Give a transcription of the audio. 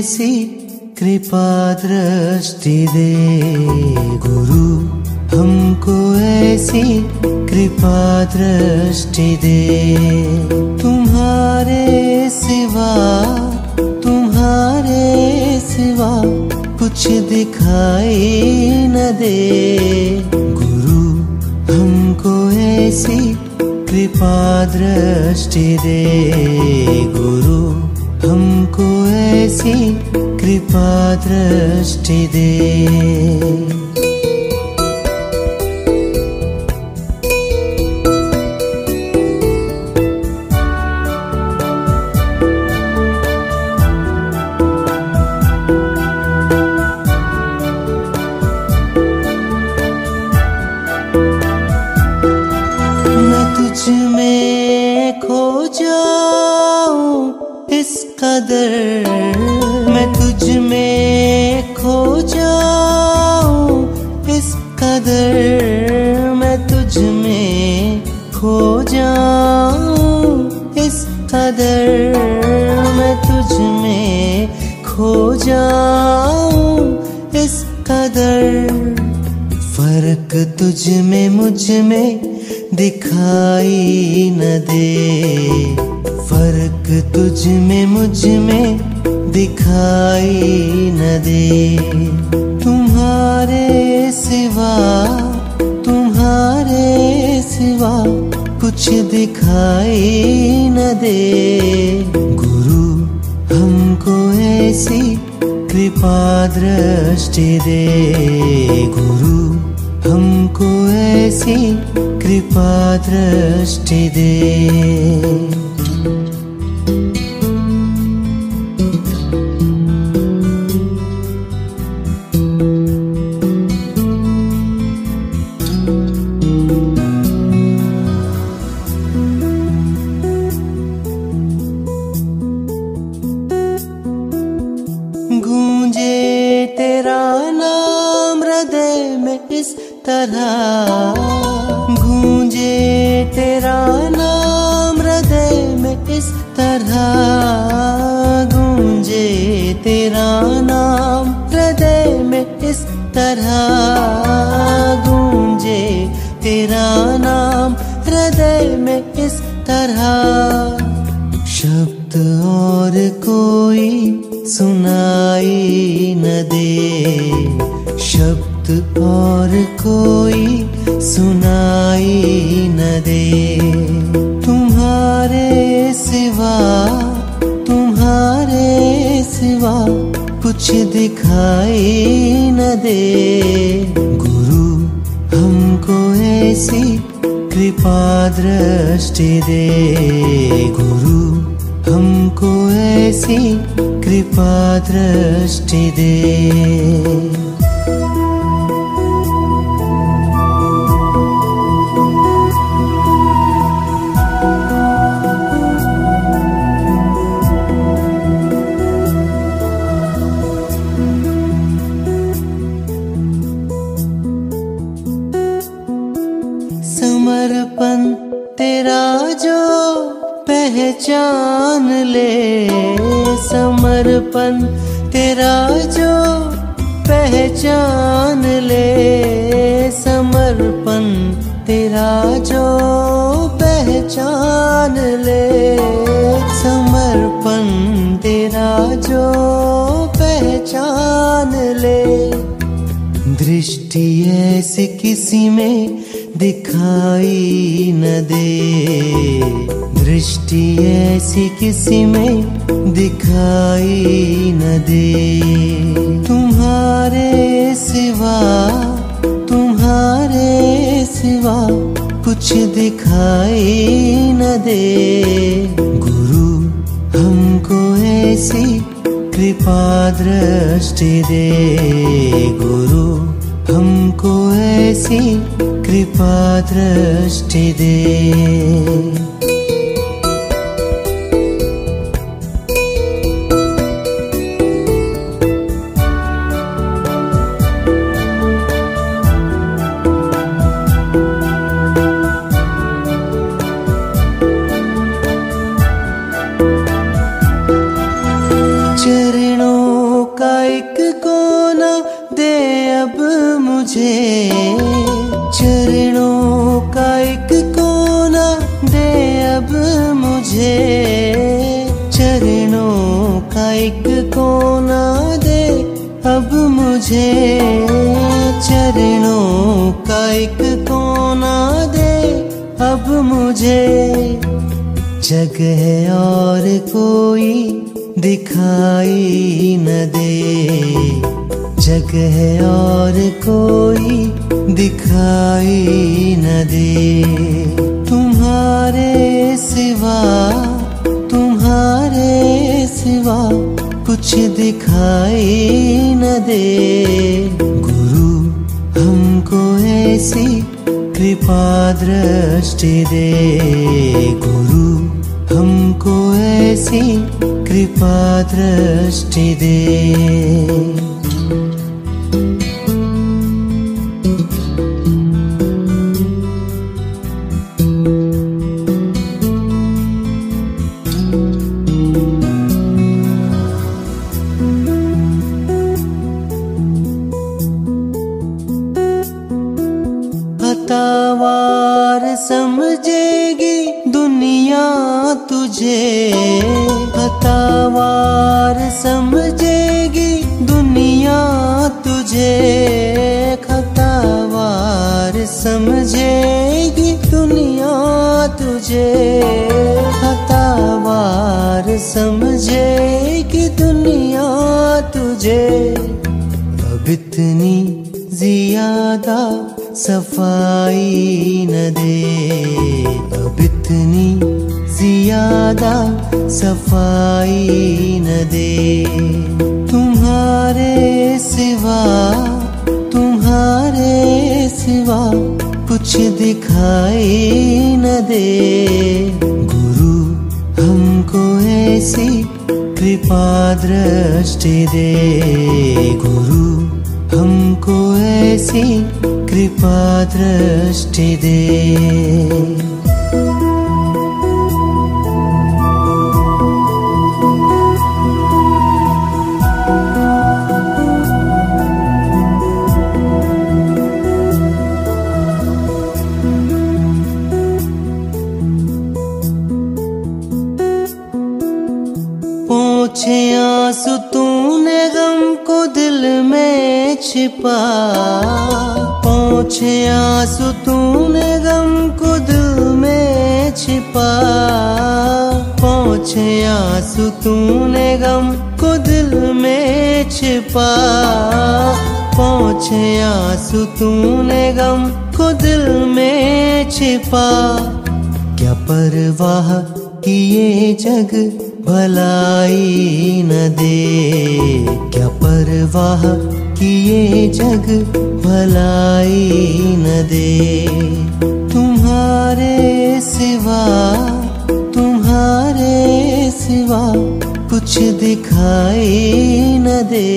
ऐसी कृपा दृष्टि दे। गुरु, हमको ऐसी कृपा दृष्टि दे। तुम्हारे सिवा तुम्हारे सिवा कुछ दिखाई न दे। गुरु, हमको ऐसी कृपा दृष्टि दे। गुरु ऐसी कृपा दृष्टि दे जाऊँ इस कदर मैं तुझ में खो जाऊँ, इस कदर मैं तुझ में खो जाऊँ, इस कदर। फ़र्क तुझ में मुझमें दिखाई न दे। फ़र्क तुझ में, मुझमें दिखाई न दे। तुम्हारे सिवा तुम्हारे सिवा कुछ दिखाई न दे। गुरु, हमको ऐसी कृपा दृष्टि दे। गुरु, हमको ऐसी कृपा दृष्टि दे। Thank you. तरह। शब्द और कोई सुनाई न दे। शब्द और कोई सुनाई न दे। तुम्हारे सिवा तुम्हारे सिवा कुछ दिखाई न दे। गुरु हमको ऐसी कृपादृष्टि दे गुरु हमको ऐसी कृपादृष्टि दे समर्पण तेरा जो पहचान ले समर्पण तेरा जो पहचान ले समर्पण तेरा जो दृष्टि ऐसे किसी में दिखाई न दे। दृष्टि ऐसी किसी में दिखाई न दे। तुम्हारे सिवा तुम्हारे सिवा कुछ दिखाई न दे। गुरु हमको ऐसी कृपा दृष्टि दे। कृपा दृष्टिदे मुझे चरणों का एक कोना दे। अब मुझे जगह और कोई दिखाई न दे। जगह और कोई दिखाई न दे। तुम्हारे सिवा तुम्हारे सिवा कुछ दिखाई न दे। गुरु, हमको ऐसी कृपा दृष्टि दे। गुरु, हमको ऐसी कृपा दृष्टि दे। तुझे हतावार समझेगी दुनिया तुझे। खतावार समझेगी दुनिया तुझे। हतावार समझेगी दुनिया तुझे। अब इतनी ज़्यादा सफ़ाई न दे। अब इतनी ज़्यादा सफ़ाई न दे। तुम्हारे सिवा तुम्हारे सिवा कुछ दिखाई न दे। गुरु हमको ऐसी कृपा दृष्टि दे। गुरु हमको ऐसी कृपा दृष्टि दे। में छिपा। पोछे आँसू तूने गम को दिल में छिपा। पोछे आँसू तूने गम को दिल में छिपा। पोछे आँसू तूने गम को दिल में छिपा। क्या परवाह किए जग भलाई न दे। क्या परवाह किए जग भलाई न दे। तुम्हारे सिवा तुम्हारे सिवा कुछ दिखाई न दे।